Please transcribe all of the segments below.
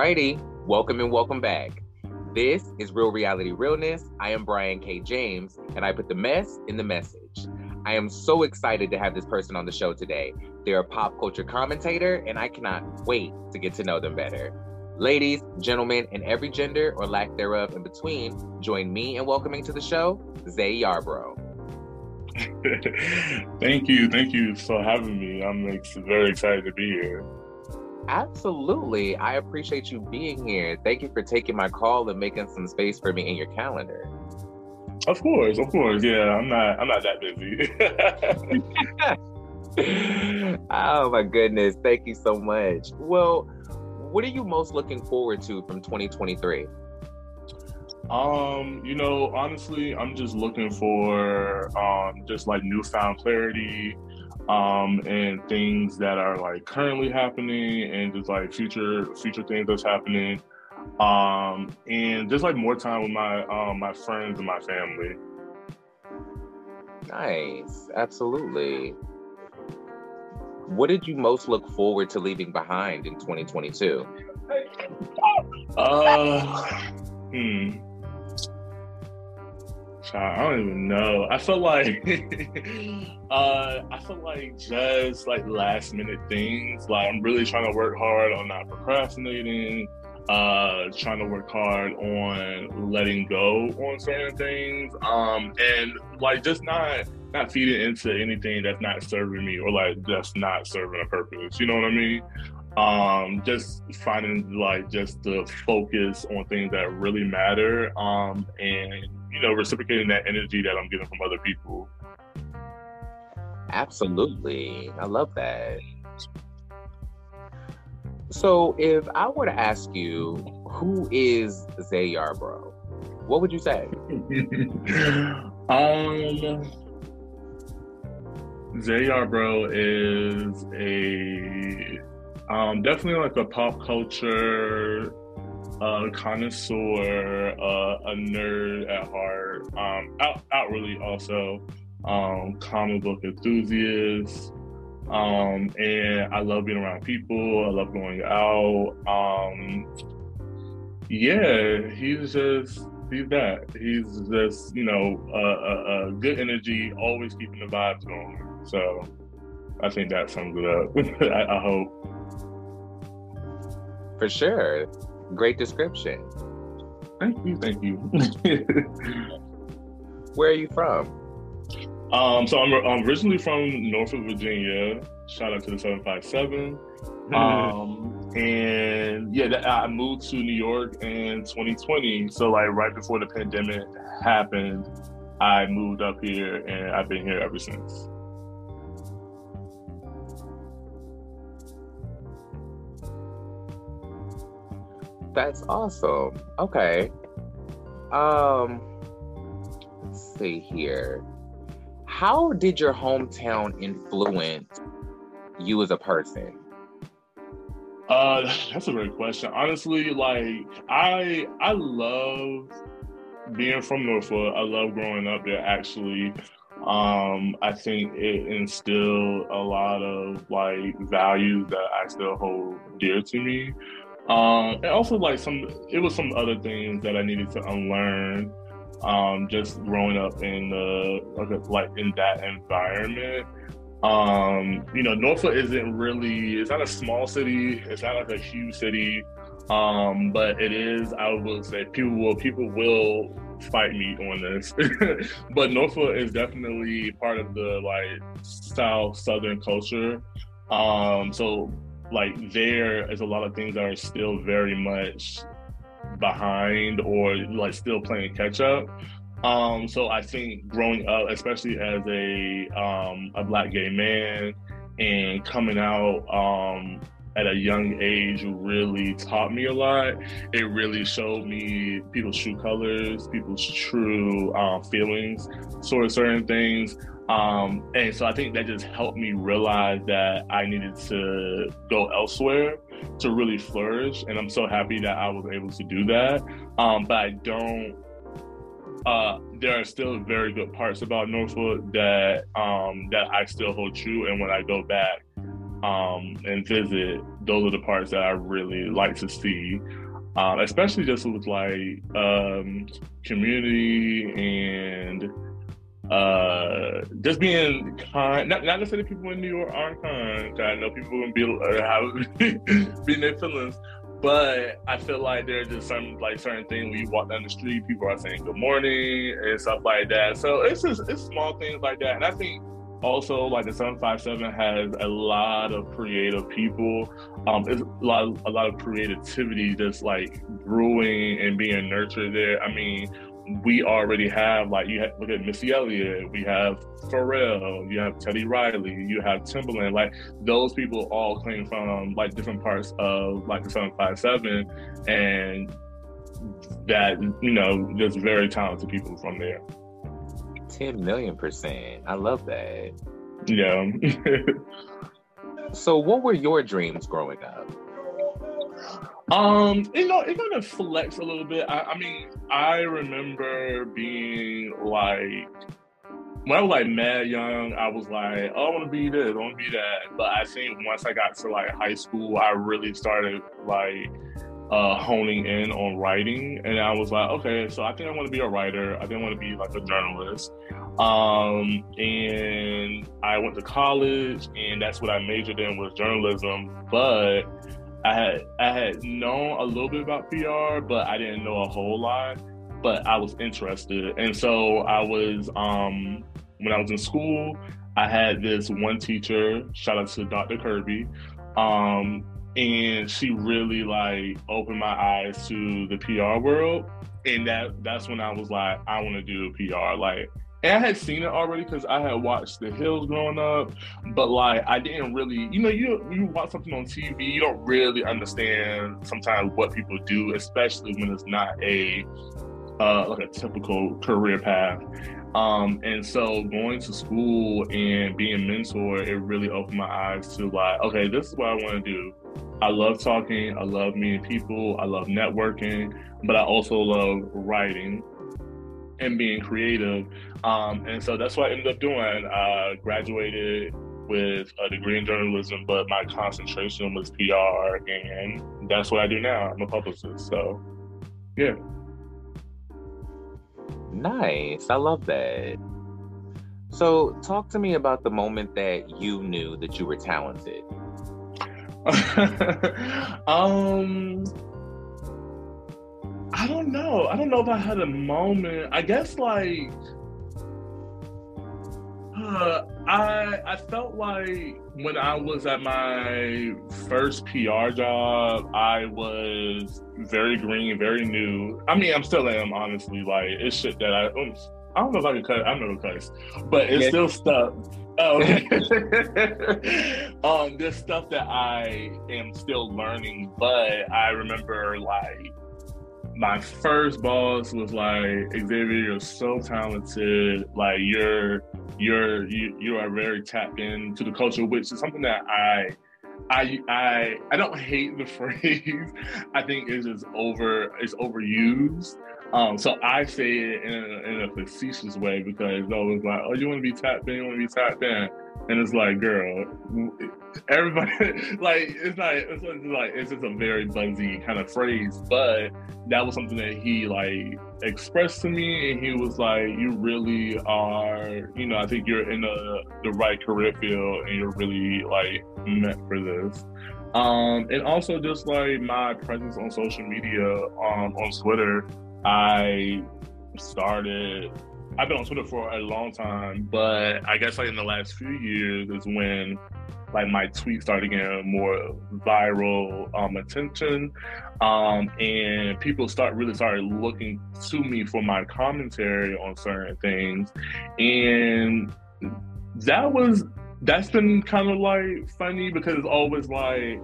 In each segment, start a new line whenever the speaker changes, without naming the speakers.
Alrighty, welcome and welcome back. This is Real Reality Realness. I am Brian K. James, and I put the mess in the message. I am so excited to have this person on the show today. They're a pop culture commentator, and I cannot wait to get to know them better. Ladies, gentlemen, and every gender or lack thereof in between, join me in welcoming to the show Xay Yarbrough.
thank you. Thank you for having me. I'm very excited to be here.
Absolutely. I appreciate you being here. Thank you for taking my call and making some space for me in your calendar.
Of course, of course. Yeah, I'm not I'm not that
busy. oh my goodness. Thank you so much. Well, what are you most looking forward to from 2023?
Um, you know, honestly, I'm just looking for um just like newfound clarity um, and things that are like currently happening and just like future future things that's happening. Um, and just like more time with my um, my friends and my family.
Nice. Absolutely. What did you most look forward to leaving behind in 2022 uh
hmm I don't even know. I feel like uh I feel like just like last minute things. Like I'm really trying to work hard on not procrastinating, uh trying to work hard on letting go on certain things. Um and like just not not feeding into anything that's not serving me or like just not serving a purpose. You know what I mean? um just finding like just the focus on things that really matter um and you know, reciprocating that energy that I'm getting from other people.
Absolutely. I love that. So, if I were to ask you, who is Xay Yarbrough, what would you say?
um, Xay Yarbrough is a um, definitely like a pop culture a connoisseur, uh, a nerd at heart, um, out, outwardly also um, comic book enthusiast. Um, and I love being around people. I love going out. Um, yeah, he's just he's that. He's just you know a, good energy, always keeping the vibes going. So I think that sums it up. I, I hope.
For sure. Great description.
Thank you. Thank you.
Where are you from?
Um, so I'm, I'm originally from Norfolk, Virginia. Shout out to the 757. Mm-hmm. Um, and yeah, I moved to New York in 2020. So like right before the pandemic happened, I moved up here and I've been here ever since.
That's awesome. Okay. Um let's see here. How did your hometown influence you as a person?
Uh that's a great question. Honestly, like I I love being from Norfolk. I love growing up there actually. Um, I think it instilled a lot of like values that I still hold dear to me. Um, and also like some, it was some other things that I needed to unlearn. Um, just growing up in the like, in that environment. Um, you know, Norfolk isn't really it's not a small city, it's not like a huge city. Um, but it is, I will say people will people will fight me on this. but Norfolk is definitely part of the like South Southern culture. Um, so like there is a lot of things that are still very much behind or like still playing catch up. Um, so I think growing up, especially as a um, a black gay man and coming out um, at a young age really taught me a lot. It really showed me people's true colors, people's true uh, feelings of certain things. Um, and so I think that just helped me realize that I needed to go elsewhere to really flourish. And I'm so happy that I was able to do that. Um, but I don't, uh, there are still very good parts about Norfolk that um, that I still hold true. And when I go back um, and visit, those are the parts that I really like to see. Um, especially just with like um, community and uh, just being kind. Not, not necessarily people in New York aren't kind. I know people can be have be their feelings, but I feel like there's just some like certain things when you walk down the street, people are saying good morning and stuff like that. So it's just it's small things like that, and I think also like the 757 has a lot of creative people. Um it's a lot of, a lot of creativity that's like brewing and being nurtured there. I mean we already have like you have, look at Missy Elliott, we have Pharrell, you have Teddy Riley, you have Timbaland. Like those people all came from like different parts of like the 757 and that, you know, there's very talented people from there.
10 million percent. I love that.
Yeah.
so what were your dreams growing up?
Um, you know, it kind of flex a little bit. I, I mean, I remember being like when I was like mad young, I was like, oh, I want to be this, I want to be that. But I think once I got to like high school, I really started like uh, honing in on writing, and I was like, okay, so I think I want to be a writer. I didn't want to be like a journalist. Um, and I went to college, and that's what I majored in was journalism. But I had I had known a little bit about PR, but I didn't know a whole lot. But I was interested, and so I was um, when I was in school. I had this one teacher. Shout out to Dr. Kirby. Um, and she really like opened my eyes to the PR world. And that that's when I was like, I want to do PR. Like and I had seen it already because I had watched The Hills growing up, but like I didn't really, you know, you you watch something on TV, you don't really understand sometimes what people do, especially when it's not a uh, like a typical career path. Um, and so going to school and being mentored, it really opened my eyes to like, okay, this is what I want to do. I love talking, I love meeting people, I love networking, but I also love writing and being creative. Um, and so that's what I ended up doing. I graduated with a degree in journalism, but my concentration was PR, and that's what I do now. I'm a publicist. So, yeah.
Nice. I love that. So, talk to me about the moment that you knew that you were talented.
um, I don't know. I don't know if I had a moment. I guess like uh, I I felt like when I was at my first PR job, I was very green, very new. I mean, I'm still am honestly. Like it's shit that I um, I don't know if I can cut. I'm never cuss, but it's yeah. still stuff. Oh, okay. um, there's stuff that I am still learning, but I remember like my first boss was like Xavier, you're so talented. Like you're you're you, you are very tapped into the culture, which is something that I I I I don't hate the phrase. I think it's just over it's overused. Um, so I say it in a, in a facetious way because it's always like, oh, you want to be tapped in, you want to be tapped in, and it's like, girl, everybody like it's not it's like it's just a very buzzy kind of phrase, but that was something that he like expressed to me, and he was like, you really are, you know, I think you're in the the right career field, and you're really like meant for this. Um, and also just like my presence on social media, um, on Twitter, I started. I've been on Twitter for a long time, but I guess like in the last few years is when like my tweets started getting more viral um, attention, um, and people start really started looking to me for my commentary on certain things, and that was that's been kind of like funny because it's always like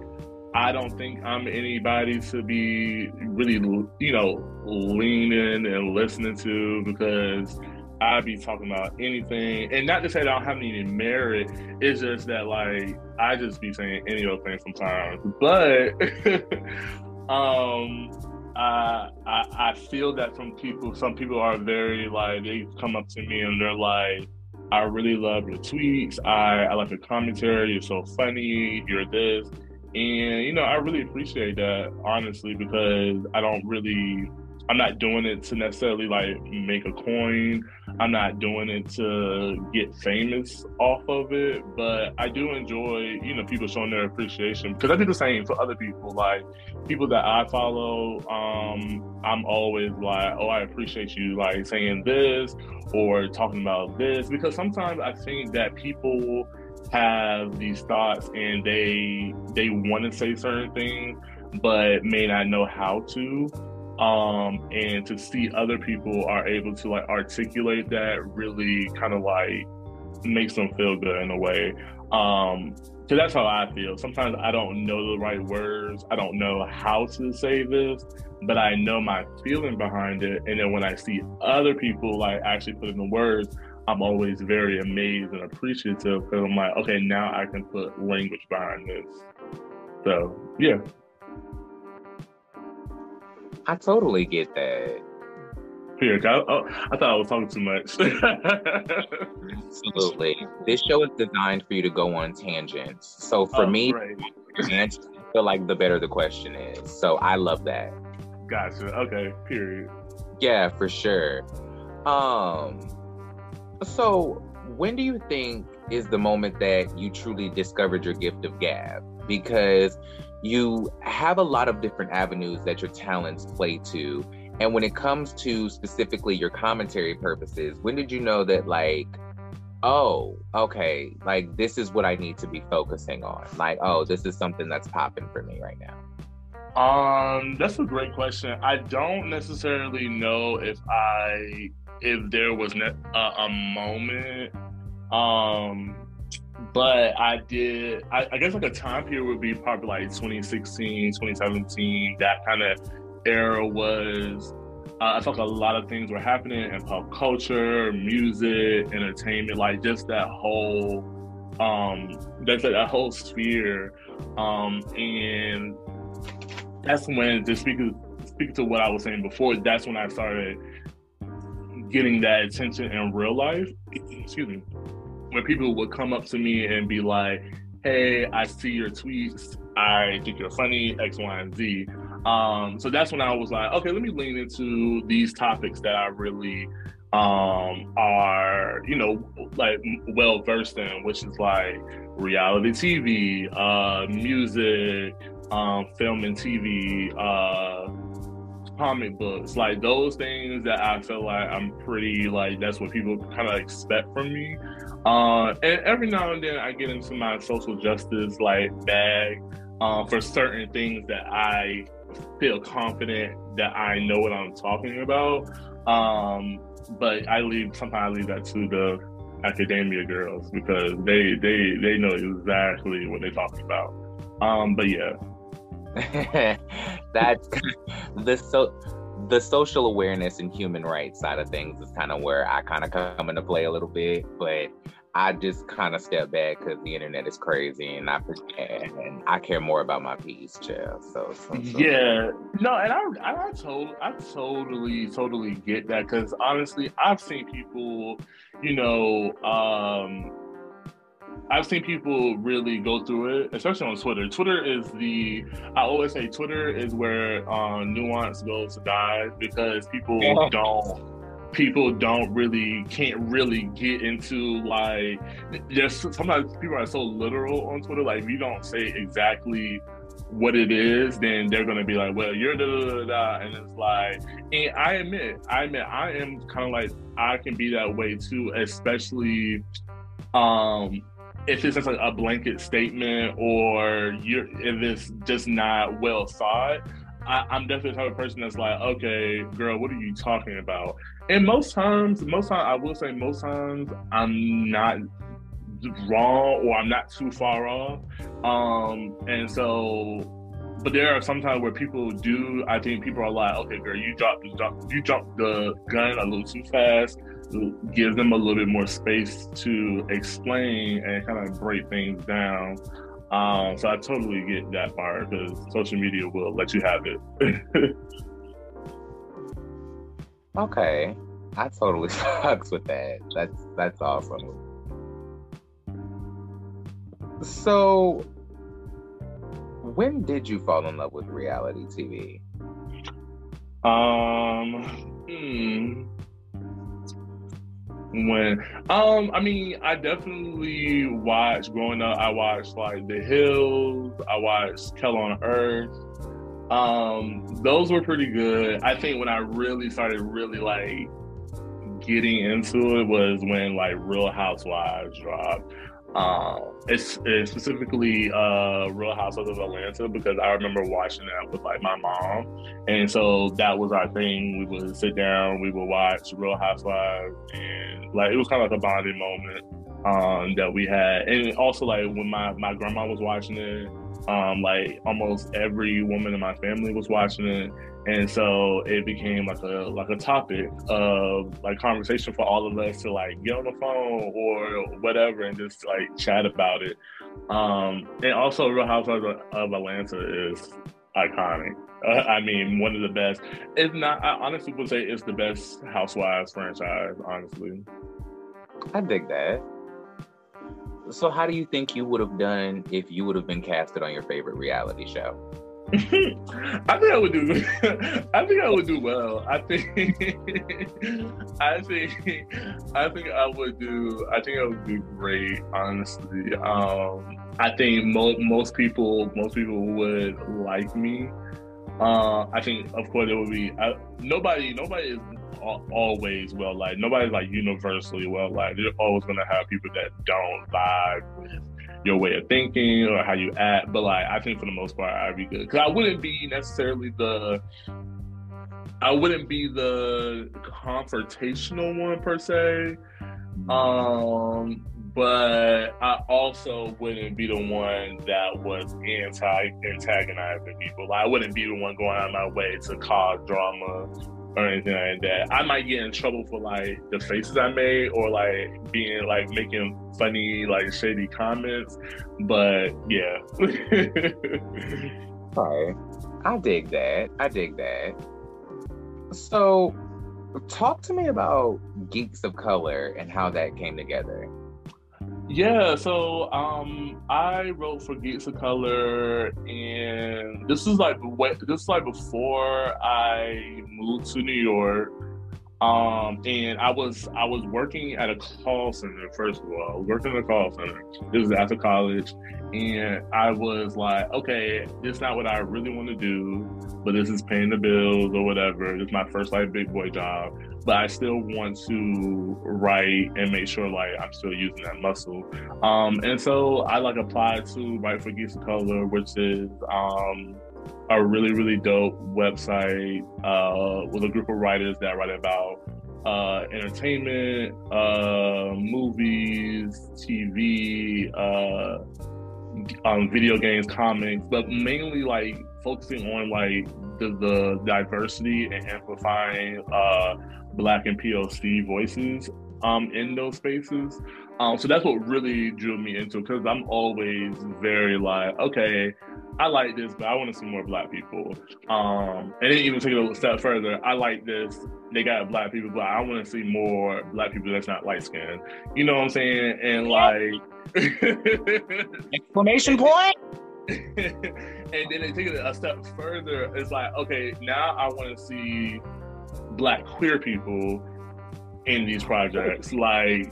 I don't think I'm anybody to be really, you know, leaning and listening to because I be talking about anything. And not to say that I don't have any merit, it's just that like I just be saying any old thing sometimes. But um I, I I feel that from people some people are very like they come up to me and they're like I really love your tweets. I, I like your commentary. You're so funny. You're this. And, you know, I really appreciate that, honestly, because I don't really, I'm not doing it to necessarily like make a coin. I'm not doing it to get famous off of it, but I do enjoy, you know, people showing their appreciation because I do the same for other people. Like people that I follow, um, I'm always like, oh, I appreciate you like saying this or talking about this because sometimes I think that people have these thoughts and they they want to say certain things but may not know how to um and to see other people are able to like articulate that really kind of like makes them feel good in a way um so that's how I feel. Sometimes I don't know the right words. I don't know how to say this, but I know my feeling behind it. And then when I see other people like actually put in the words, I'm always very amazed and appreciative because I'm like, okay, now I can put language behind this. So, yeah.
I totally get that.
Here, I, oh, I thought I was talking too much.
Absolutely. This show is designed for you to go on tangents. So for oh, me, I feel like the better the question is. So I love that.
Gotcha. Okay. Period.
Yeah, for sure. Um, so, when do you think is the moment that you truly discovered your gift of gab? Because you have a lot of different avenues that your talents play to. And when it comes to specifically your commentary purposes, when did you know that, like, oh, okay, like this is what I need to be focusing on? Like, oh, this is something that's popping for me right now?
Um, that's a great question. I don't necessarily know if I if there was a, a moment. Um, but I did, I, I, guess like a time period would be probably like 2016, 2017. That kind of era was, uh, I felt like a lot of things were happening in pop culture, music, entertainment, like just that whole, um, that's that whole sphere. Um, and that's when, just speaking, speaking to what I was saying before, that's when I started getting that attention in real life, excuse me, when people would come up to me and be like, hey, I see your tweets. I think you're funny, X, Y, and Z. Um, so that's when I was like, okay, let me lean into these topics that I really um, are, you know, like well versed in, which is like reality TV, uh, music, um, film and TV, uh, comic books, like those things that I feel like I'm pretty like that's what people kind of expect from me. Uh, and every now and then I get into my social justice like bag uh, for certain things that I feel confident that I know what I'm talking about. Um, but I leave sometimes I leave that to the academia girls because they they they know exactly what they're talking about. Um, but yeah,
that's the so the social awareness and human rights side of things is kind of where I kind of come into play a little bit, but I just kind of step back because the internet is crazy, and I and I care more about my peace, chill. So, so,
so, yeah, no, and I I, I, to, I totally totally get that because honestly, I've seen people, you know, um, I've seen people really go through it, especially on Twitter. Twitter is the I always say Twitter is where um, nuance goes to die because people yeah. don't people don't really can't really get into like there's sometimes people are so literal on Twitter. Like if you don't say exactly what it is, then they're gonna be like, well, you're da da da da, and it's like, and I admit, I admit, I am kind of like I can be that way too, especially um if it's just like a blanket statement or you're if it's just not well thought. I, am definitely the type of person that's like, okay, girl, what are you talking about? And most times, most times, I will say, most times, I'm not wrong or I'm not too far off. Um, and so, but there are sometimes where people do. I think people are like, okay, girl, you dropped, you dropped the gun a little too fast. Give them a little bit more space to explain and kind of break things down. Um, so I totally get that part because social media will let you have it.
okay, I totally sucks with that. That's that's awesome. So, when did you fall in love with reality TV?
Um, hmm when um i mean i definitely watched growing up i watched like the hills i watched hell on earth. Um those were pretty good. I think when i really started really like getting into it was when like real housewives dropped um, it's, it's, specifically uh, Real Housewives of Atlanta because I remember watching that with like my mom, and so that was our thing. We would sit down, we would watch Real Housewives, and like it was kind of like a bonding moment um, that we had, and also like when my my grandma was watching it, um, like almost every woman in my family was watching it, and so it became like a like a topic of like conversation for all of us to like get on the phone or whatever and just like chat about it. Um, and also, Real Housewives of Atlanta is iconic. Uh, I mean, one of the best. It's not. I honestly would say it's the best Housewives franchise. Honestly,
I dig that. So, how do you think you would have done if you would have been casted on your favorite reality show?
I think I would do. I think I would do well. I think. I think. I think I would do. I think I would do great. Honestly, um, I think mo- most people, most people would like me. Uh, I think, of course, it would be. I, nobody. Nobody is always well liked. Nobody's like universally well liked. You're always gonna have people that don't vibe with your way of thinking or how you act. But like, I think for the most part, I'd be good because I wouldn't be necessarily the. I wouldn't be the confrontational one per se. Um, but I also wouldn't be the one that was anti antagonizing people. Like, I wouldn't be the one going out of my way to cause drama or anything like that. I might get in trouble for like the faces I made or like being like making funny like shady comments. But yeah.
I dig that. I dig that. So talk to me about Geeks of Color and how that came together.
Yeah, so um, I wrote for Geeks of Color, and this was like this is like before I moved to New York. Um, and I was I was working at a call center. First of all, I was working at a call center. This was after college, and I was like, okay, this is not what I really want to do, but this is paying the bills or whatever. This is my first like big boy job but I still want to write and make sure like I'm still using that muscle. Um, and so I like applied to Write for Geeks of Color, which is um, a really really dope website uh, with a group of writers that write about uh, entertainment, uh, movies, TV, uh, um, video games, comics, but mainly like focusing on like the, the diversity and amplifying uh, Black and POC voices um, in those spaces. Um, so that's what really drew me into because I'm always very like, okay, I like this, but I want to see more black people. Um, and then even take it a step further, I like this. They got black people, but I want to see more black people that's not light skinned. You know what I'm saying? And like
exclamation point.
and then they take it a step further. It's like, okay, now I want to see black queer people in these projects. Like,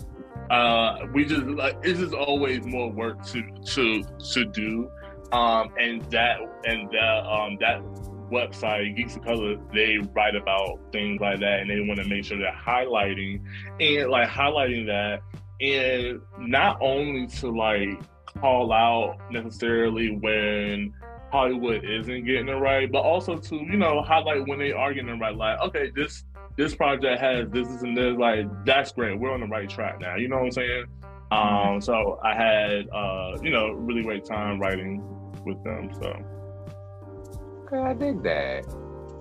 uh, we just like it's just always more work to to to do. Um, and that and that um that website Geeks of Color, they write about things like that, and they want to make sure they're highlighting and like highlighting that, and not only to like call out necessarily when Hollywood isn't getting it right, but also to you know highlight when they are getting it right. Like, okay, this this project has this, this, and this. Like, that's great. We're on the right track now. You know what I'm saying? Mm-hmm. Um, so I had uh, you know really great time writing with them. So
okay, I dig that.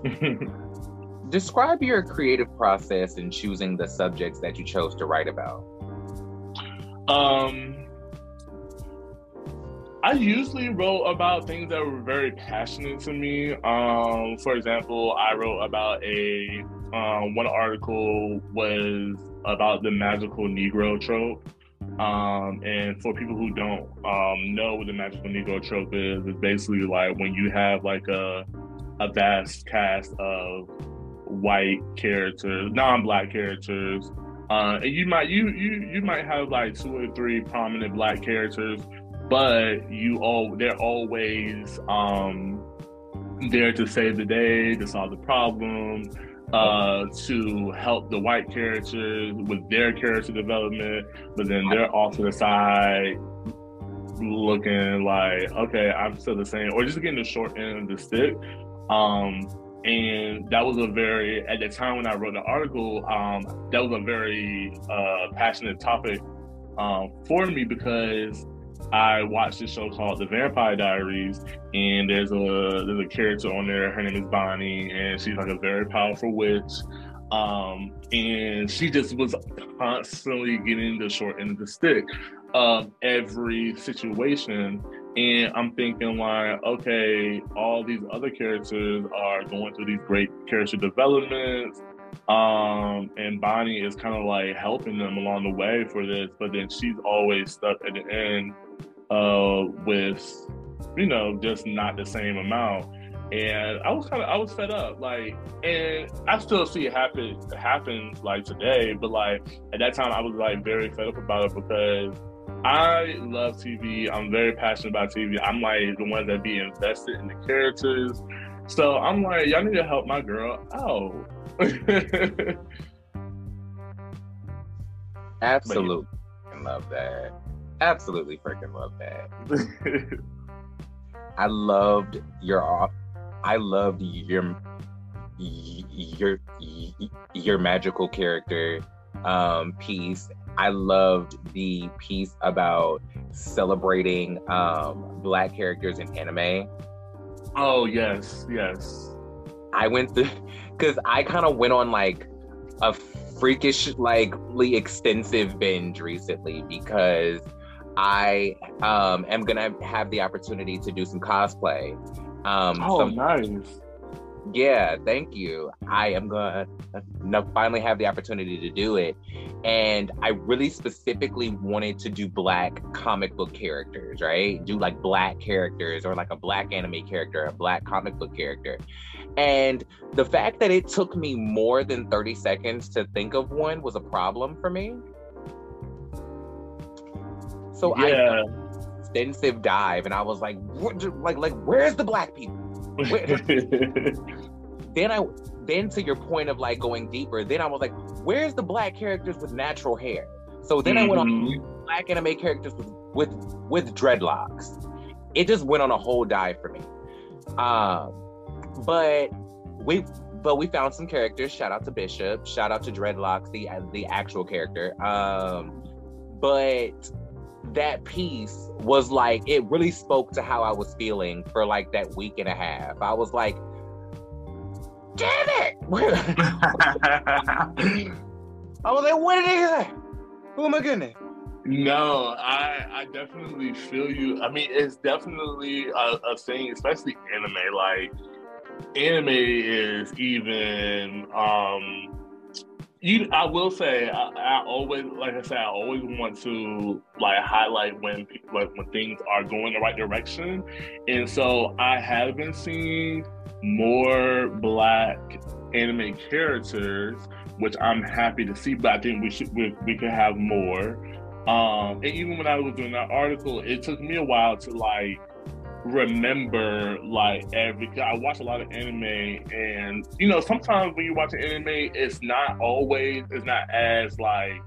Describe your creative process in choosing the subjects that you chose to write about.
Um, I usually wrote about things that were very passionate to me. Um, for example, I wrote about a um, one article was about the magical Negro trope. Um, and for people who don't um, know what the magical Negro trope is, it's basically like when you have like a a vast cast of white characters, non-black characters, uh, and you might you you you might have like two or three prominent black characters but you all they're always um, there to save the day, to solve the problem, uh, to help the white characters with their character development, but then they're off to the side looking like, okay, I'm still the same, or just getting the short end of the stick. Um, and that was a very at the time when I wrote the article, um, that was a very uh, passionate topic um, for me because I watched this show called The Vampire Diaries, and there's a there's a character on there. Her name is Bonnie, and she's like a very powerful witch. Um, and she just was constantly getting the short end of the stick of every situation. And I'm thinking like, okay, all these other characters are going through these great character developments. Um, and Bonnie is kind of like helping them along the way for this, but then she's always stuck at the end uh, with you know just not the same amount. And I was kind of I was fed up, like, and I still see it happen happen like today, but like at that time I was like very fed up about it because I love TV. I'm very passionate about TV. I'm like the one that be invested in the characters. So I'm like, y'all need to help my girl out.
Absolutely. I love that absolutely freaking love that. I loved your I loved your your your magical character um, piece. I loved the piece about celebrating um, black characters in anime.
Oh yes, yes.
I went through because I kind of went on like a freakish, likely extensive binge recently because I um, am gonna have the opportunity to do some cosplay.
Um, oh, some, nice.
Yeah, thank you. I am gonna finally have the opportunity to do it, and I really specifically wanted to do black comic book characters, right? Do like black characters or like a black anime character, a black comic book character. And the fact that it took me more than 30 seconds to think of one was a problem for me. So yeah. I extensive dive, and I was like, what, like, like, where's the black people? then I, then to your point of like going deeper, then I was like, where's the black characters with natural hair? So then mm-hmm. I went on mm-hmm. black anime characters with with with dreadlocks. It just went on a whole dive for me. Um, but we but we found some characters. Shout out to Bishop. Shout out to Dreadlocks, the the actual character. Um, but that piece was like it really spoke to how I was feeling for like that week and a half. I was like, damn it! I was like, what did say? Oh my goodness.
No, I I definitely feel you. I mean, it's definitely a, a thing, especially anime. Like, anime is even. um you, I will say, I, I, always, like I said, I always want to like highlight when like when things are going the right direction, and so I have been seeing more black anime characters, which I'm happy to see. But I think we should we, we could have more. Um, and even when I was doing that article, it took me a while to like remember like every I watch a lot of anime and you know sometimes when you watch an anime it's not always it's not as like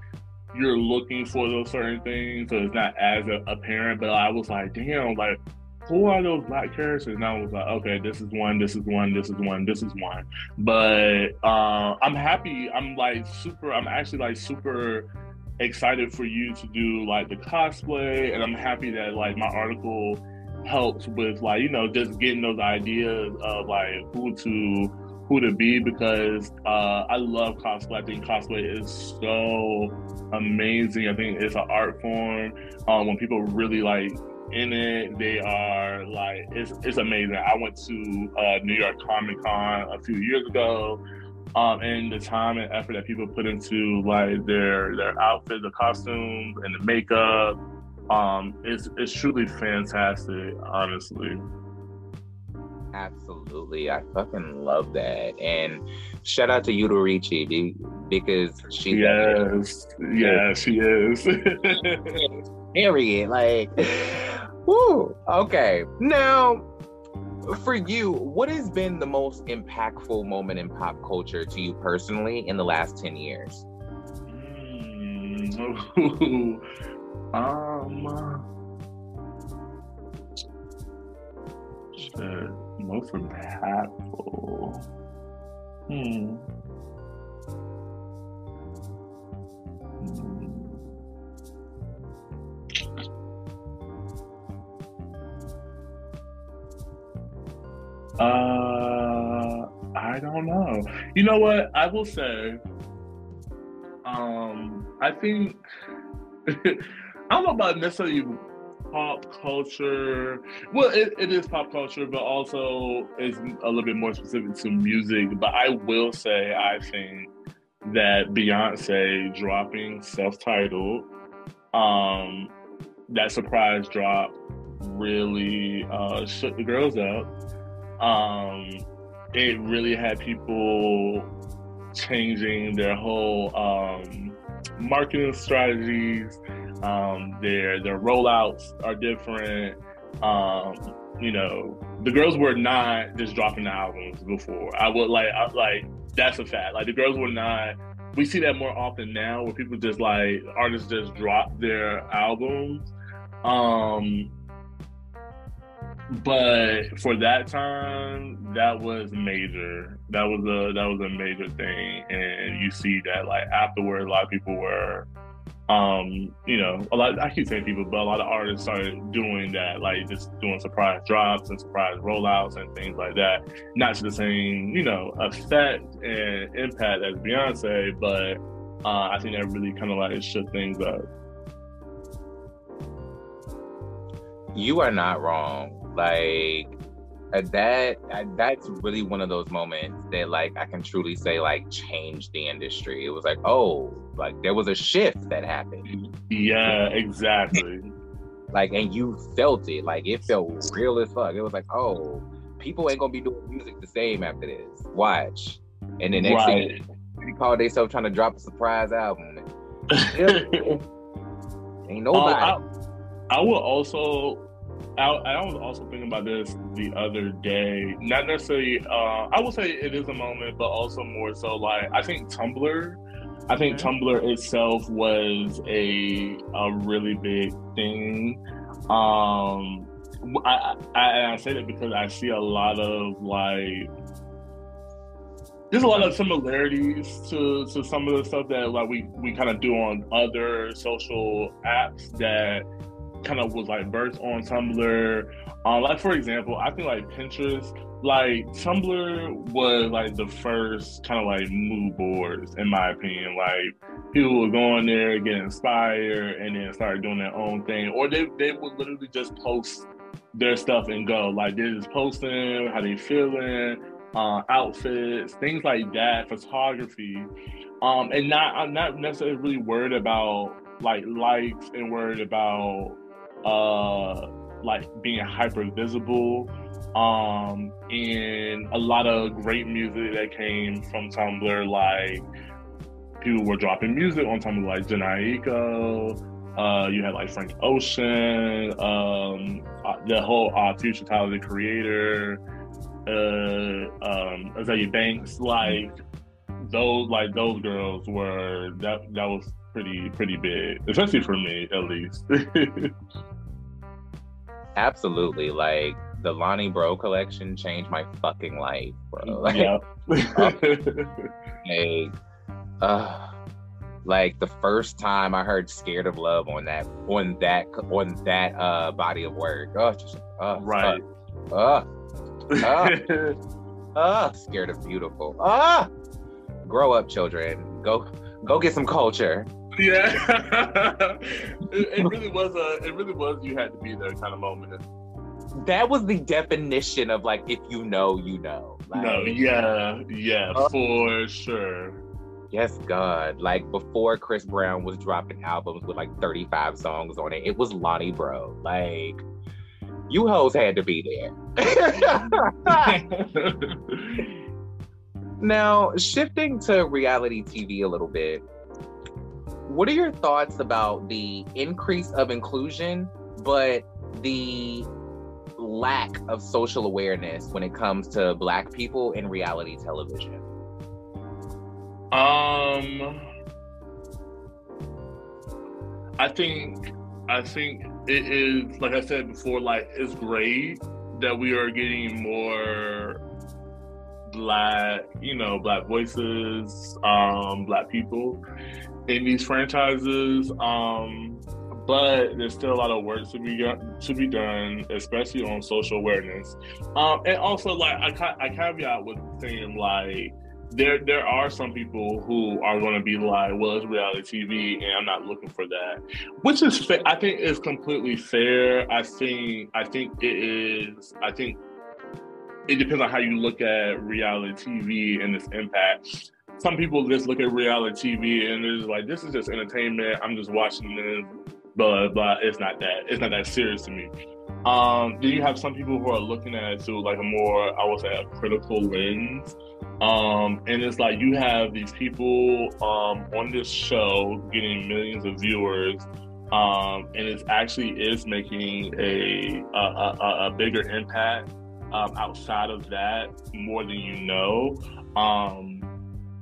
you're looking for those certain things so it's not as apparent but I was like damn like who are those black characters? And I was like okay this is one this is one this is one this is one. But uh, I'm happy I'm like super I'm actually like super excited for you to do like the cosplay and I'm happy that like my article helps with like you know just getting those ideas of like who to who to be because uh, I love cosplay. I think cosplay is so amazing. I think it's an art form. Um, when people really like in it, they are like it's it's amazing. I went to uh, New York Comic Con a few years ago. Um, and the time and effort that people put into like their their outfits, the costumes, and the makeup, um, it's it's truly fantastic, honestly.
Absolutely, I fucking love that, and shout out to Yuta because she
yes, yeah, she is.
Period. Like, whoo. Okay, now for you, what has been the most impactful moment in pop culture to you personally in the last ten years?
Um, shit, most impactful. Hmm. hmm. Uh, I don't know. You know what? I will say. Um, I think I don't know about necessarily pop culture. Well, it, it is pop culture, but also is a little bit more specific to music. But I will say, I think that Beyonce dropping self-titled, um, that surprise drop really uh, shook the girls up. Um, it really had people changing their whole um, marketing strategies. Um, their their rollouts are different. Um, you know, the girls were not just dropping the albums before. I would like, I, like that's a fact. Like the girls were not. We see that more often now, where people just like artists just drop their albums. Um, but for that time, that was major. That was a that was a major thing, and you see that like afterward, a lot of people were, um, you know, a lot. I keep saying people, but a lot of artists started doing that, like just doing surprise drops and surprise rollouts and things like that. Not to the same, you know, effect and impact as Beyonce, but uh, I think that really kind of like shook things up.
You are not wrong like uh, that uh, that's really one of those moments that like I can truly say like changed the industry. It was like, oh, like there was a shift that happened.
Yeah, exactly.
like and you felt it. Like it felt real as fuck. It was like, oh, people ain't gonna be doing music the same after this. Watch. And the next right. thing they call themselves trying to drop a surprise album. ain't nobody. Uh,
I, I will also I, I, was also thinking about this the other day. Not necessarily, uh, I will say it is a moment, but also more so like I think Tumblr. I think okay. Tumblr itself was a a really big thing. Um, I, I, I say that because I see a lot of like there's a lot of similarities to, to some of the stuff that like we, we kind of do on other social apps that kind of was like birthed on Tumblr. Um, like for example, I think like Pinterest, like Tumblr was like the first kind of like mood boards in my opinion. Like people would go on there, get inspired, and then start doing their own thing, or they they would literally just post their stuff and go. Like they're just posting how they feeling, uh, outfits, things like that, photography. Um, and not I'm not necessarily really worried about like likes and worried about uh like being hyper visible. Um, and a lot of great music that came from Tumblr, like people were dropping music on Tumblr, like Jhené Aiko. Uh, you had like Frank Ocean, um, uh, the whole uh, Future Tyler the Creator, uh, um, Azealia Banks, like those, like those girls were that that was pretty pretty big, especially for me at least.
Absolutely, like the Lonny Breaux collection changed my fucking life, bro. Like,
yeah.
like, uh, like the first time I heard "Scared of Love" on that on that on that uh body of work. Oh, just uh,
right.
Uh, uh, uh, scared of beautiful. Ah, grow up, children. Go go get some culture.
Yeah, it, it, really was a. It really was. You had to be there kind of moment.
That was the definition of like, if you know, you know.
Like, no, yeah, yeah, uh, for sure.
Yes, God. Like before Chris Brown was dropping albums with like 35 songs on it, it was Lonny Breaux. Like, you hoes had to be there. now, shifting to reality TV a little bit, what are your thoughts about the increase of inclusion, but the lack of social awareness when it comes to Black people in reality television?
Um, I think I think it is like I said before. Like it's great that we are getting more black, you know, black voices, um, black people in these franchises. Um, but there's still a lot of work to be to be done, especially on social awareness. Um, and also, like I, I caveat with saying like there there are some people who are going to be like, well, it's reality TV, and I'm not looking for that, which is fa- I think is completely fair. I think I think it is. I think it depends on how you look at reality TV and its impact. Some people just look at reality TV and they're just like, this is just entertainment. I'm just watching this, blah blah. It's not that. It's not that serious to me. Um, do you have some people who are looking at it through like a more, I would say, a critical lens? Um, and it's like you have these people um, on this show getting millions of viewers, um, and it actually is making a a, a, a bigger impact um, outside of that more than you know. Um,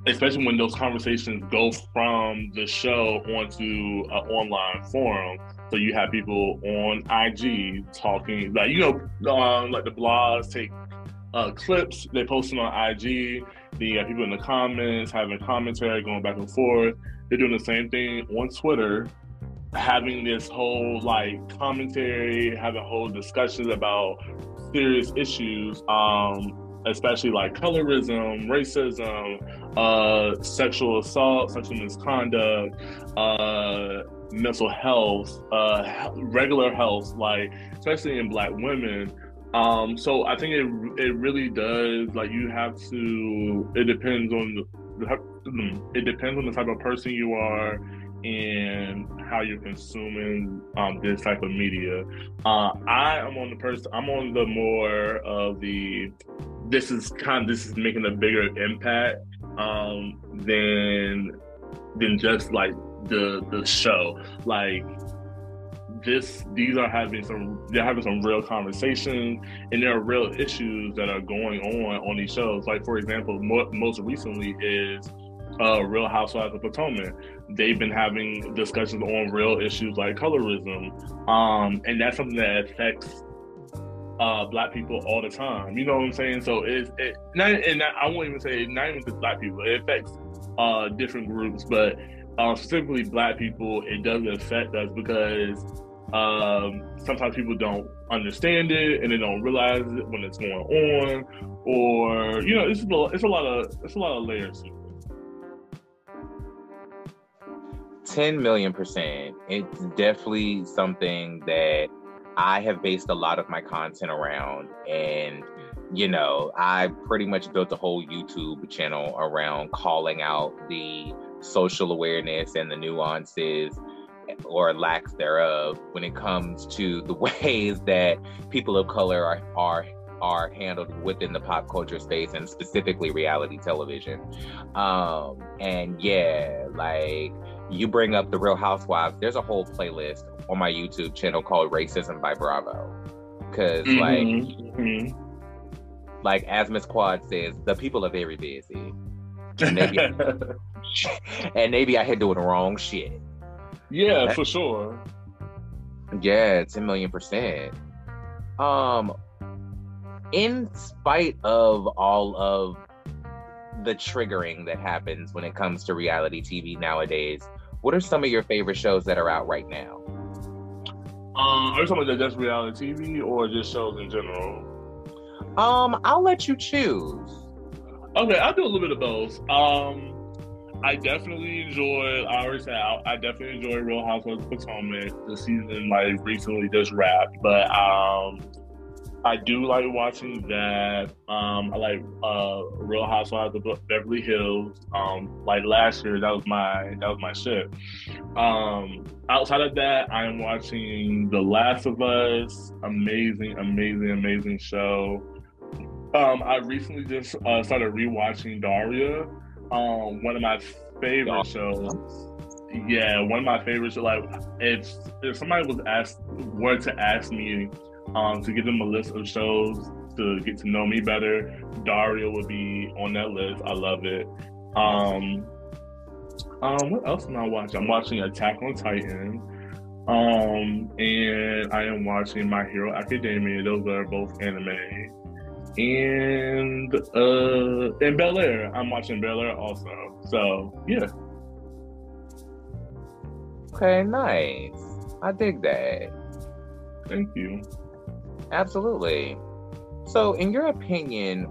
especially when those conversations go from the show onto an online forum. So you have people on IG talking, like you know, um, like the blogs take uh, clips. They post them on IG. Then you got people in the comments having commentary going back and forth. They're doing the same thing on Twitter, having this whole like commentary, having whole discussions about serious issues, um, especially like colorism, racism, uh, sexual assault, sexual misconduct, uh, mental health, uh, regular health, like especially in Black women. Um, so I think it it really does. Like you have to. It depends on the. It depends on the type of person you are and how you're consuming um, this type of media. Uh, I am on the person. I'm on the more of the. This is kind. Of, this is making a bigger impact um, than than just like the the show. Like this these are having some they're having some real conversations and there are real issues that are going on on these shows like for example mo- most recently is uh, Real Housewives of Potomac. They've been having discussions on real issues like colorism, um, and that's something that affects uh, black people all the time. You know what I'm saying? So it's it, not, and I won't even say not even just black people. It affects uh, different groups, but uh, specifically black people. It doesn't affect us because Um, sometimes people don't understand it and they don't realize it when it's going on, or you know, it's a, it's a lot of it's a lot of layers.
10 million percent. It's definitely something that I have based a lot of my content around. And, you know, I pretty much built a whole YouTube channel around calling out the social awareness and the nuances or lacks thereof when it comes to the ways that people of color are, are are handled within the pop culture space and specifically reality television. Um, and yeah, like you bring up the Real Housewives, there's a whole playlist on my YouTube channel called Racism by Bravo. because mm-hmm. like, mm-hmm. like as Miss Quad says, the people are very busy. And maybe, and maybe I had doing the wrong shit.
Yeah, for sure.
Yeah, 10 million percent. Um, in spite of all of the triggering that happens when it comes to reality TV nowadays, what are some of your favorite shows that are out right now?
Um, are you talking about just reality TV or just shows in general?
Um, I'll let you choose.
Okay, I'll do a little bit of both. Um, I definitely enjoy. I already said I, I definitely enjoy Real Housewives of Potomac. The season like recently just wrapped, but um, I do like watching that. Um, I like uh, Real Housewives of Beverly Hills. Um, like last year, that was my that was my shit. Um, outside of that, I am watching The Last of Us. Amazing, amazing, amazing show. Um, I recently just uh, started rewatching Daria. Um, one of my favorite shows. Yeah, one of my favorites. Like, if if somebody was asked were to ask me um, to give them a list of shows to get to know me better. Daria would be on that list. I love it. Um, um, what else am I watching? I'm watching Attack on Titan. Um, and I am watching My Hero Academia. Those are both anime. And uh and Bel Air. I'm watching Bel Air also. So yeah.
Okay, nice. I dig that.
Thank you.
Absolutely. So, in your opinion,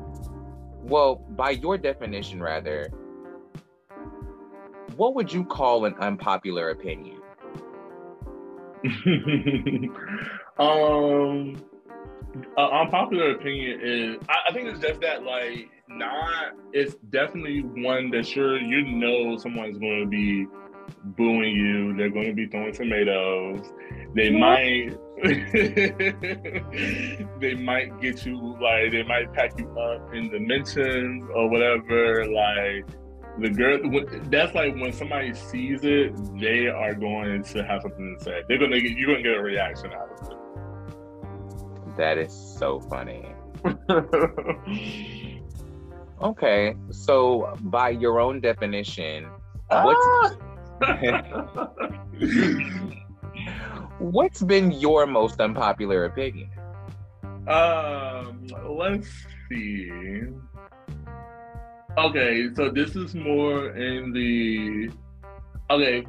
well, by your definition, rather, what would you call an unpopular opinion?
um, an unpopular opinion is I, I, think it's just that like not. It's definitely one that sure you know someone's going to be booing you. They're going to be throwing tomatoes. They might they might get you like they might pack you up in the mentions or whatever. Like the girl, that's like when somebody sees it, they are going to have something to say. They're gonna get you're gonna get a reaction out of it.
That is so funny. okay, so by your own definition, ah! What's been your most unpopular opinion?
Um, let's see. Okay, so this is more in the okay.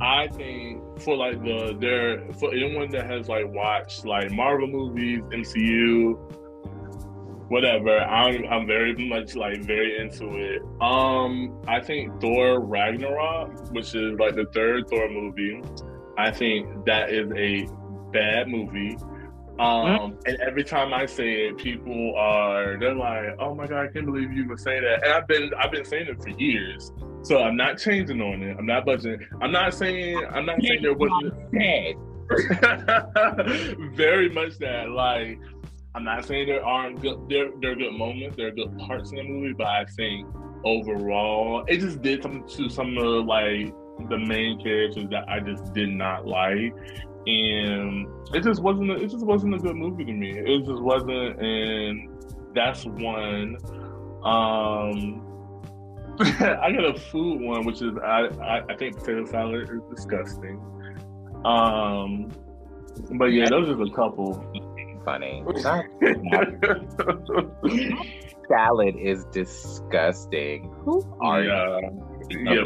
I think for like the there for anyone that has like watched like Marvel movies, MCU, whatever. I'm I'm very much like very into it. Um, I think Thor Ragnarok, which is like the third Thor movie. I think that is a bad movie. Um, and every time I say it, people are they're like, "Oh my god, I can't believe you would say that." And I've been I've been saying it for years, so I'm not changing on it. I'm not budging. I'm not saying I'm not saying there wasn't very much that. Like, I'm not saying there aren't good there there are good moments, there are good parts in the movie, but I think overall it just did something to some of the like the main characters that I just did not like, and it just wasn't. A, it just wasn't a good movie to me. It just wasn't, and that's one. Um, I got a food one, which is I, I, I think potato salad is disgusting. Um, but yeah, those are a couple.
Funny. salad is disgusting. Who are
yeah.
you?
Yeah,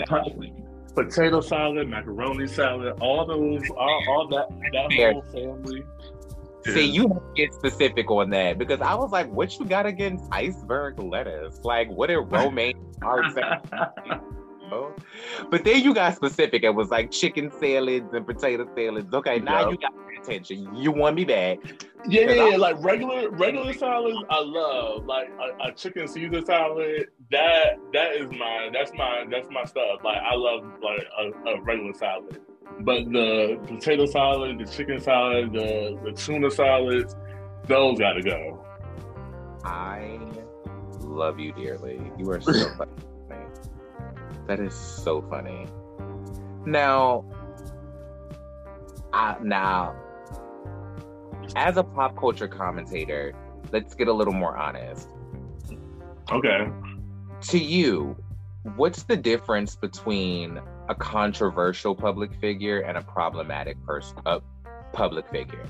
potato salad, macaroni salad, all those, all, all that that whole family.
See, you have to get specific on that because I was like, what you got against iceberg lettuce? Like, what did romaine art But then you got specific. It was like chicken salads and potato salads. Okay, now yep. you got my attention. You want me back.
Yeah, yeah, yeah, like regular regular salads, I love. Like a, a, chicken Caesar salad, that that is my that's my that's my stuff. Like I love like a, a regular salad. But the potato salad, the chicken salad, the, the tuna salads, those gotta go.
I love you dearly. You are so funny. That is so funny. Now, I, now, as a pop culture commentator, let's get a little more honest.
Okay.
To you, what's the difference between a controversial public figure and a problematic person, a public figure?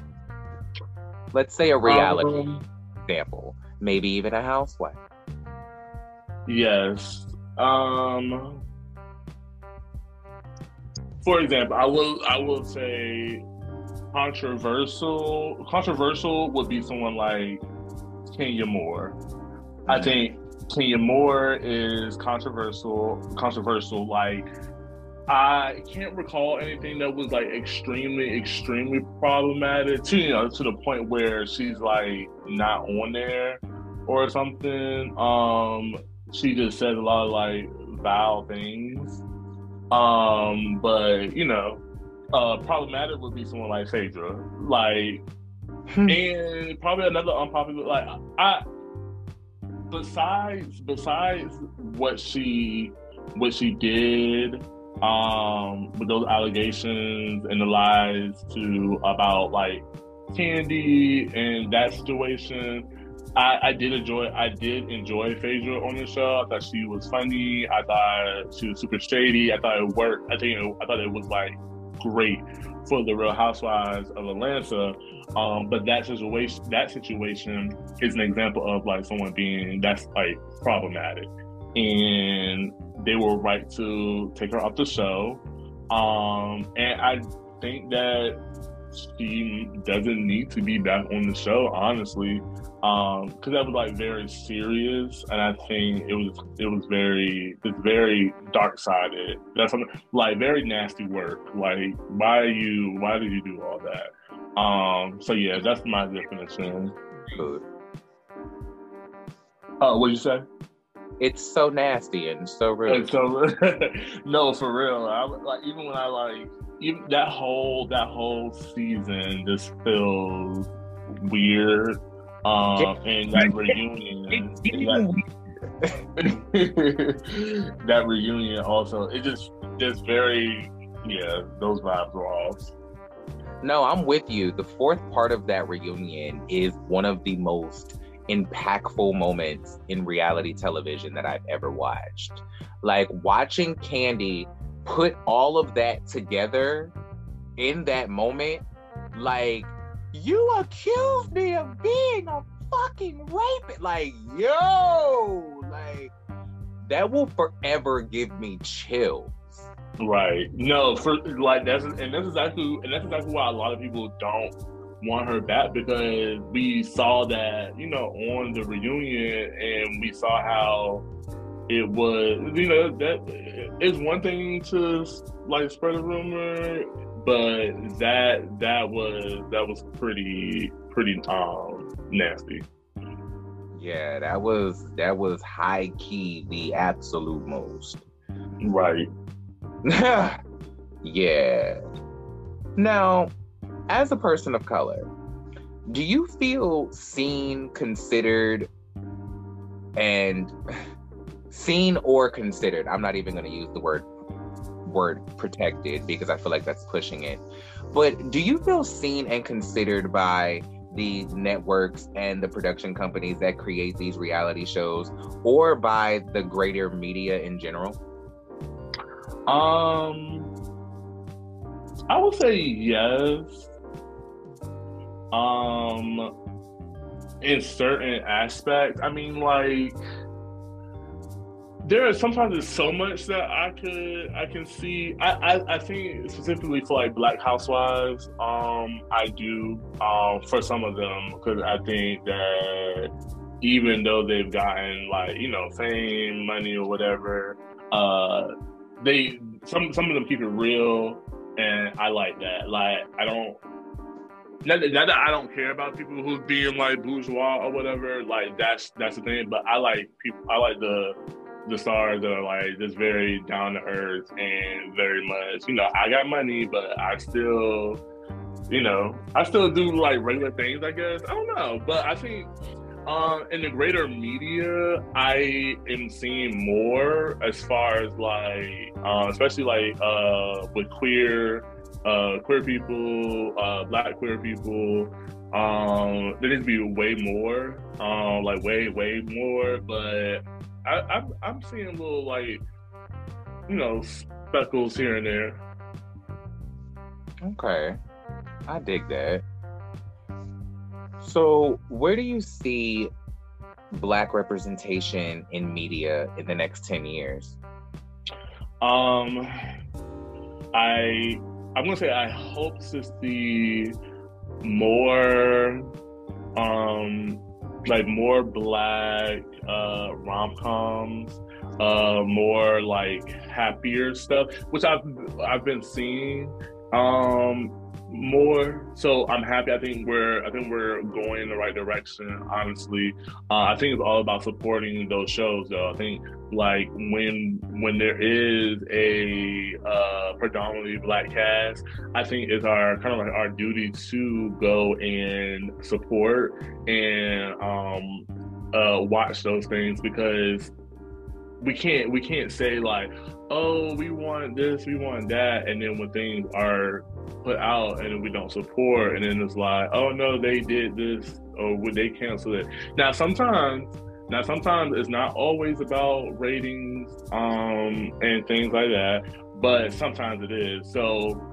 Let's say a reality um, example, maybe even a housewife.
Yes. Um. For example, I will I will say controversial. Controversial would be someone like Kenya Moore. I mm-hmm. think Kenya Moore is controversial. Controversial, like I can't recall anything that was like extremely, extremely problematic to you know to the point where she's like not on there or something. Um, she just said a lot of like vile things. Um, but you know, uh, problematic would be someone like Phaedra, like, hmm. and probably another unpopular. Like, I besides besides what she what she did um with those allegations and the lies to about like Kandi and that situation. I, I did enjoy I did enjoy Phaedra on the show. I thought she was funny. I thought she was super shady. I thought it worked. I think I thought it was like great for the Real Housewives of Atlanta. Um, but that situation, that situation is an example of like someone being that's like problematic, and they were right to take her off the show. Um, and I think that she doesn't need to be back on the show, honestly, because um, that was like very serious, and I think it was it was very it's very dark sided. That's something like very nasty work. Like why you why did you do all that? Um, so yeah, that's my definition. Good. Uh, what you say?
It's so nasty and so real.
so no, for real. I like even when I like even that whole that whole season just feels weird. Um, and that reunion, that, that reunion also, it just just very yeah, those vibes were off.
No, I'm with you. The fourth part of that reunion is one of the most impactful moments in reality television that I've ever watched. Like watching Kandi put all of that together in that moment, like, you accused me of being a fucking rapist. Like, yo, like, that will forever give me chills.
Right. No, for like that's and that's exactly and that's exactly why a lot of people don't want her back because we saw that, you know, on the reunion and we saw how it was, you know, that it's one thing to like spread a rumor, but that that was that was pretty pretty um nasty.
Yeah, that was that was high key the absolute most.
Right.
yeah. Now, as a person of color, do you feel seen, considered, and seen or considered? I'm not even going to use the word word protected because I feel like that's pushing it. But do you feel seen and considered by the networks and the production companies that create these reality shows or by the greater media in general?
Um I would say yes um, in certain aspects, I mean, like, there are sometimes there's so much that I could I can see. I, I, I think specifically for like Black Housewives, um, I do um for some of them because I think that even though they've gotten like you know fame, money, or whatever, uh, they some some of them keep it real, and I like that. Like I don't. Not that, not that I don't care about people who's being like bourgeois or whatever. Like that's that's the thing. But I like people. I like the the stars are like just very down to earth and very much, you know, I got money, but I still, you know, I still do like regular things, I guess. I don't know. But I think um, in the greater media, I am seeing more as far as like, uh, especially like uh, with queer, uh, queer people, uh, black queer people. Um, there needs to be way more, um, like way, way more. But I, I'm, I'm seeing a little like, you know, speckles here and there.
Okay, I dig that. So, where do you see black representation in media in the next 10 years?
Um, I I'm gonna say I hope to see more, um, like more black uh, rom coms, uh, more like happier stuff, which I've I've been seeing. Um, more. So I'm happy. I think we're I think we're going in the right direction. Honestly, uh, I think it's all about supporting those shows. Though I think like when when there is a uh, predominantly black cast, I think it's our kind of like our duty to go and support and um, uh, watch those things because we can't we can't say like oh we want this we want that and then when things are put out and we don't support and then it's like oh no they did this or would they cancel it. Now sometimes now sometimes it's not always about ratings um and things like that but sometimes it is so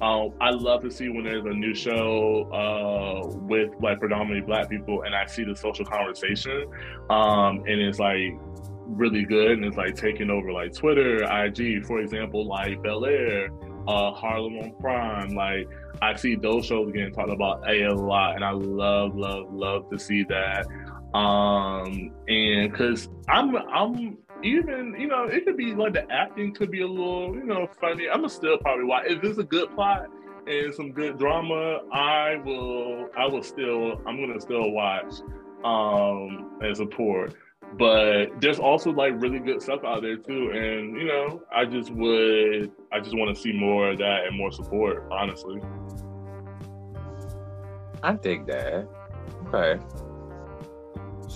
um, I love to see when there's a new show uh, with like predominantly black people, and I see the social conversation, um, and it's like really good and it's like taking over like Twitter, IG, for example, like Bel Air, uh, Harlem on Prime. Like I see those shows getting talked about a lot, and I love, love, love to see that. Um, and because I'm, I'm even, you know, it could be like the acting could be a little, you know, funny. I'm gonna still probably watch. If it's a good plot and some good drama. I will, I will still, I'm gonna still watch um and support but there's also like really good stuff out there too. And you know i just would i just want to see more of that and more support honestly.
I dig that. Okay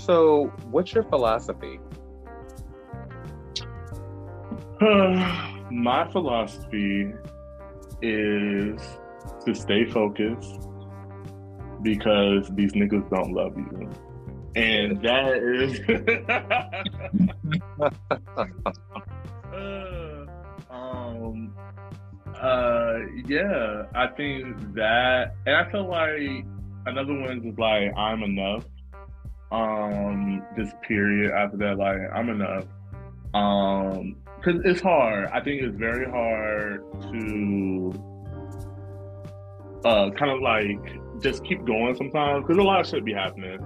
so what's your philosophy?
My philosophy is to stay focused because these niggas don't love you. And that is um uh yeah i think that and i feel like another one is like i'm enough um this period after that like i'm enough um because it's hard i think it's very hard to uh kind of like just keep going sometimes because a lot shit be happening.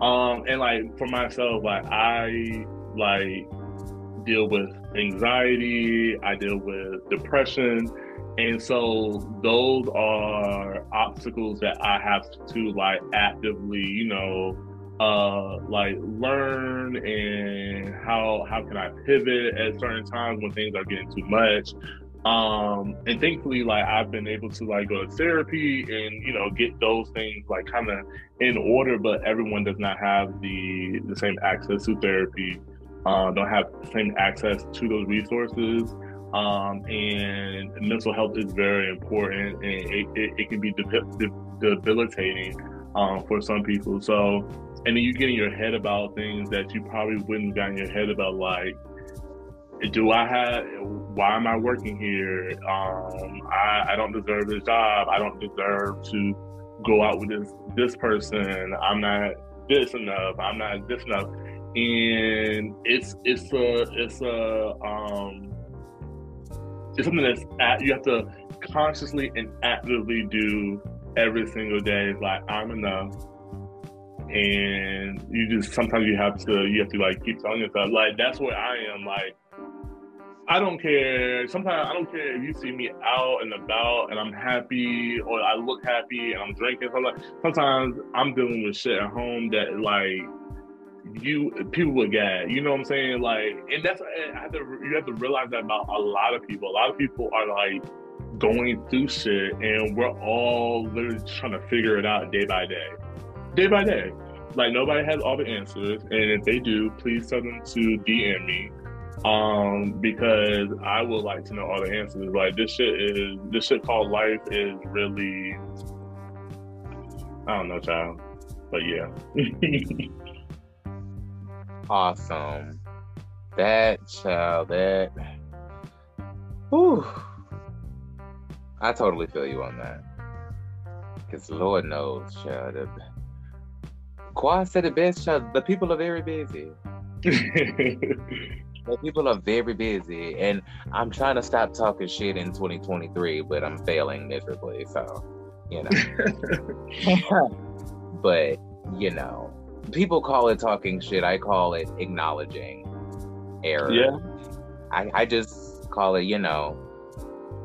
Um, and like for myself, like I like deal with anxiety, I deal with depression, and so those are obstacles that I have to like actively, you know, uh like learn and how how can I pivot at certain times when things are getting too much. Um and thankfully like i've been able to like go to therapy and you know get those things like kind of in order but everyone does not have the the same access to therapy uh, don't have the same access to those resources. Um and mental health is very important and it, it, it can be debilitating um for some people. So and then you get in your head about things that you probably wouldn't get in your head about like do I have why am I working here? Um, I, I don't deserve this job. I don't deserve to go out with this this person. I'm not this enough. I'm not this enough. and it's it's a it's a um it's something that's at, you have to consciously and actively do every single day. It's like I'm enough, and you just sometimes you have to you have to like keep telling yourself like that's where I am. Like I don't care. Sometimes I don't care if you see me out and about and I'm happy or I look happy and I'm drinking. Sometimes, sometimes I'm dealing with shit at home that like you people would get. You know what I'm saying? Like, and that's eh, I have to you have to realize that about a lot of people. A lot of people are like going through shit, and we're all literally trying to figure it out day by day, day by day. Like nobody has all the answers, and if they do, please tell them to DM me, um, because I would like to know all the answers. Like this shit is this shit called life is really, I don't know, child, but yeah.
awesome. That child, that. Whew. I totally feel you on that. Because Lord knows, child. The, Quad said it best, child. The people are very busy. the people are very busy. And I'm trying to stop talking shit in 2023, but I'm failing miserably. So, you know. but, you know, people call it talking shit. I call it acknowledging error.
Yeah.
I, I just call it, you know,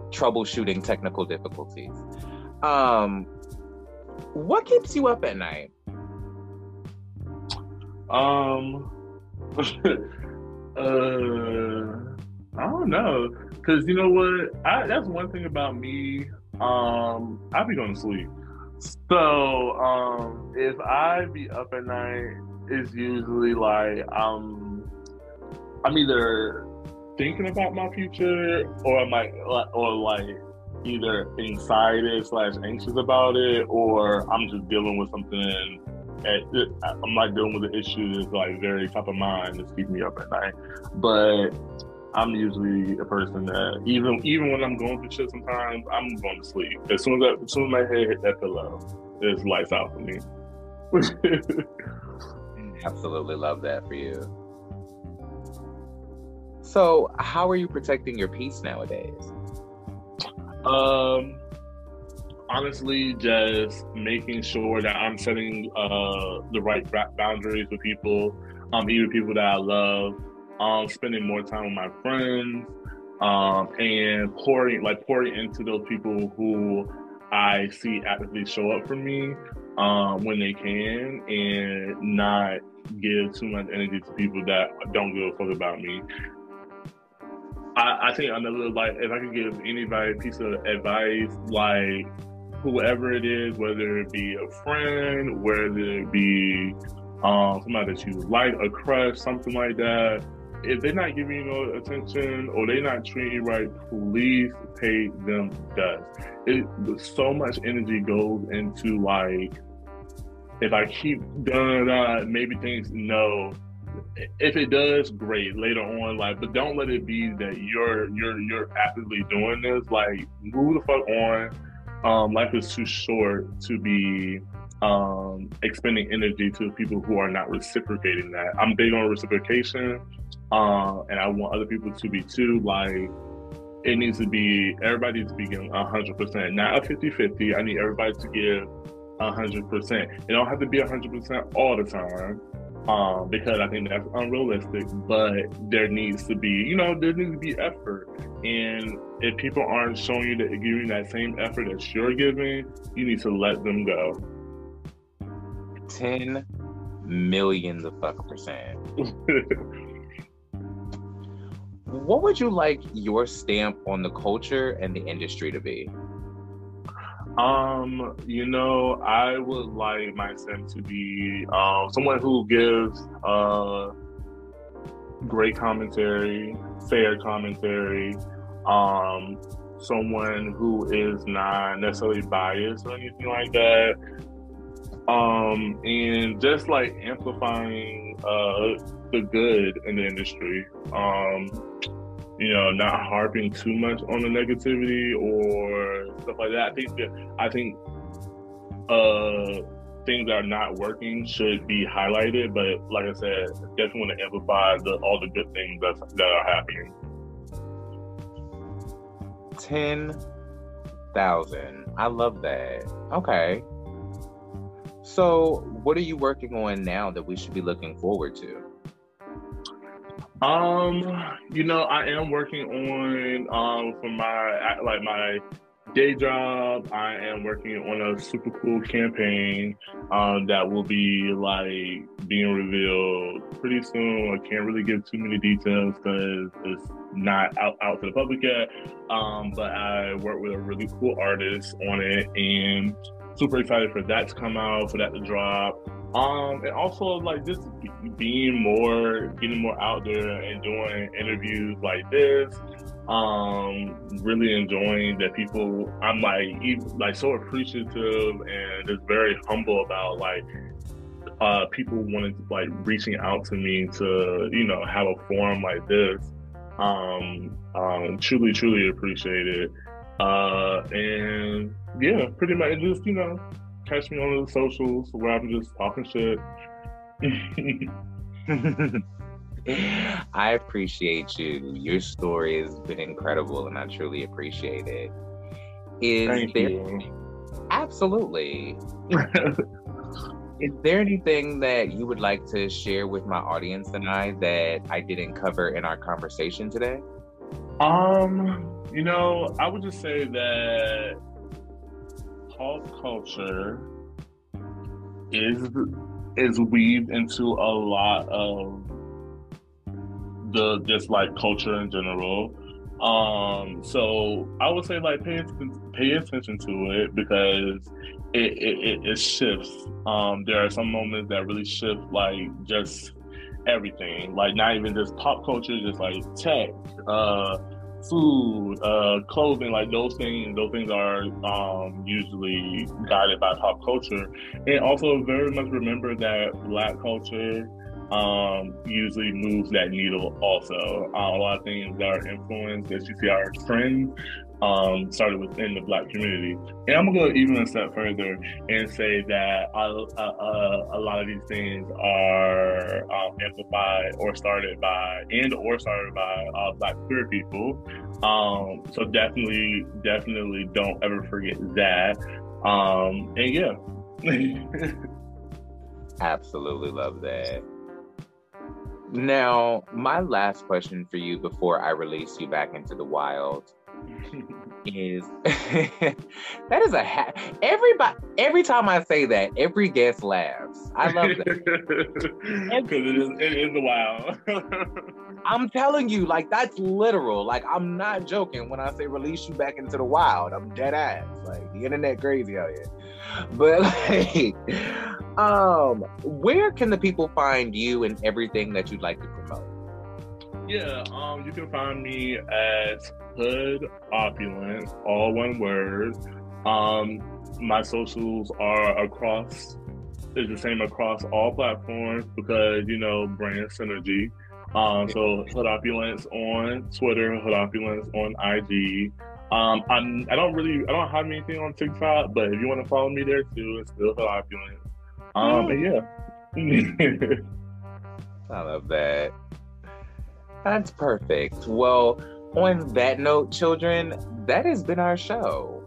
troubleshooting technical difficulties. Um, what keeps you up at night?
Um, uh, I don't know, cause you know what? I, that's one thing about me. Um, I be going to sleep. So, um, if I be up at night, it's usually like um, I'm either thinking about my future or I'm I or like either anxiety slash anxious about it or I'm just dealing with something at, I'm not dealing with the issue that's like very top of mind that's keeping me up at night. But I'm usually a person that even even when I'm going through shit sometimes I'm going to sleep. As soon as I, as soon as my head hit that pillow, it's lights out for me.
Absolutely love that for you. So, how are you protecting your peace nowadays?
Um, honestly, just making sure that I'm setting uh, the right boundaries with people, um, even people that I love. Um, spending more time with my friends, um, and pouring like pouring into those people who I see actively show up for me um, when they can, and not give too much energy to people that don't give a fuck about me. I, I think another like if I could give anybody a piece of advice, like whoever it is, whether it be a friend, whether it be um, somebody that you like, a crush, something like that. If they're not giving you no attention or they're not treating you right, please pay them dust. It so much energy goes into like if I keep doing that, maybe things no if it does, great later on. Like, but don't let it be that you're you're you're actively doing this. Like, move the fuck on. Um, life is too short to be um, expending energy to people who are not reciprocating that. I'm big on reciprocation, uh, and I want other people to be too. Like, it needs to be everybody needs to be giving 100%, not a 50 50. I need everybody to give 100%. It don't have to be 100% all the time um, because I think that's unrealistic. But there needs to be, you know, there needs to be effort. And if people aren't showing you that giving that same effort that you're giving, you need to let them go.
Ten millions of fuck percent. what would you like your stamp on the culture and the industry to be?
Um, you know, I would like my son to be um, someone who gives uh, great commentary, fair commentary, um, someone who is not necessarily biased or anything like that. Um, and just like amplifying uh, the good in the industry. Um, you know, not harping too much on the negativity or stuff like that. I think that I think uh things that are not working should be highlighted. But like I said, definitely want to amplify the, all the good things that that are happening.
Ten thousand. I love that. Okay. So, what are you working on now that we should be looking forward to?
Um, you know, I am working on um for my like my day job. I am working on a super cool campaign um that will be like being revealed pretty soon. I can't really give too many details because it's not out, out to the public yet. Um, but I work with a really cool artist on it and super excited for that to come out, for that to drop. Um, and also like just being more, getting more out there and doing interviews like this. Um, really enjoying that people. I'm like, even, like so appreciative and just very humble about like uh, people wanting to like reaching out to me to you know have a forum like this. Um, um, truly, truly appreciate it. Uh, and yeah, pretty much just you know catch me on the socials where I'm just talking shit.
I appreciate you. Your story has been incredible, and I truly appreciate it. Is
Thank
there
you.
absolutely? Is there anything that you would like to share with my audience and I that I didn't cover in our conversation today?
Um, you know, I would just say that pop culture is is weaved into a lot of the just like culture in general. Um, so I would say like pay pay attention to it because it, it, it, it shifts. Um, there are some moments that really shift like just everything, like not even just pop culture, just like tech, uh, food, uh, clothing, like those things. Those things are um, usually guided by pop culture, and also very much remember that Black culture um, usually moves that needle also. Uh, a lot of things that are influenced as you see our trends um, started within the black community. And I'm gonna go even a step further and say that uh, uh, a lot of these things are um, amplified or started by and or started by uh, black queer people. Um, so definitely, definitely don't ever forget that. Um, and yeah.
Absolutely love that. Now, my last question for you before I release you back into the wild is that is a ha- everybody every time I say that every guest laughs. I love that.
Because it is it is wild.
I'm telling you, like that's literal. Like I'm not joking when I say release you back into the wild. I'm dead ass. Like the internet crazy out here. But like, um, where can the people find you and everything that you'd like to promote?
Yeah, um, you can find me at Hood Opulence, all one word. Um, my socials are across is the same across all platforms because you know brand synergy. Um, so Hood Opulence on Twitter, Hood Opulence on IG. Um, I'm, I don't really, I don't have anything on TikTok, but if you want to follow me there too, it's still Hood Opulence. Um, and yeah.
I love that. That's perfect. Well, on that note, children, that has been our show.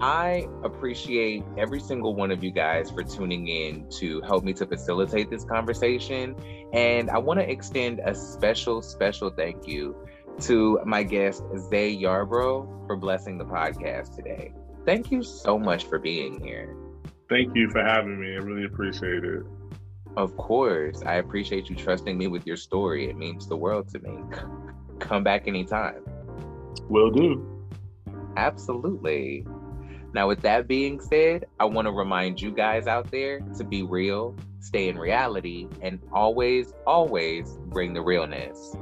I appreciate every single one of you guys for tuning in to help me to facilitate this conversation. And I want to extend a special, special thank you to my guest, Xay Yarbrough, for blessing the podcast today. Thank you so much for being here.
Thank you for having me. I really appreciate it.
Of course. I appreciate you trusting me with your story. It means the world to me. Come back anytime.
Will do.
Absolutely. Now, with that being said, I want to remind you guys out there to be real, stay in reality, and always, always bring the realness.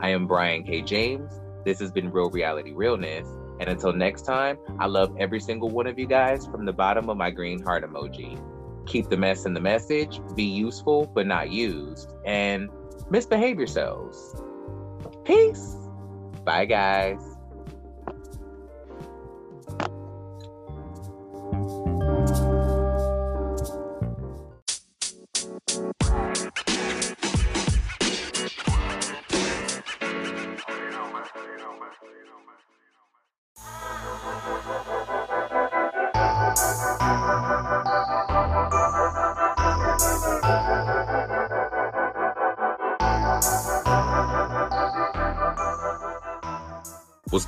I am Brian K. James. This has been Real Reality Realness. And until next time, I love every single one of you guys from the bottom of my green heart emoji. Keep the mess in the message, be useful but not used, and misbehave yourselves. Peace. Bye, guys.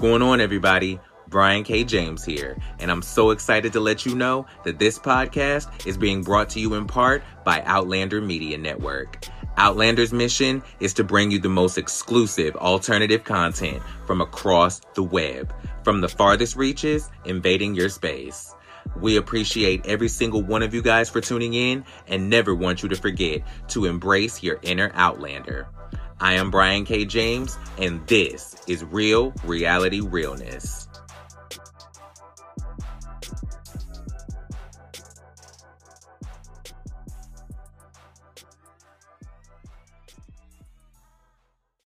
Going on, everybody? Brian K. James here, and I'm so excited to let you know that this podcast is being brought to you in part by Outlander Media Network. Outlander's mission is to bring you the most exclusive alternative content from across the web, from the farthest reaches invading your space. We appreciate every single one of you guys for tuning in and never want you to forget to embrace your inner Outlander. I am Brian K. James, and this is Real Reality Realness.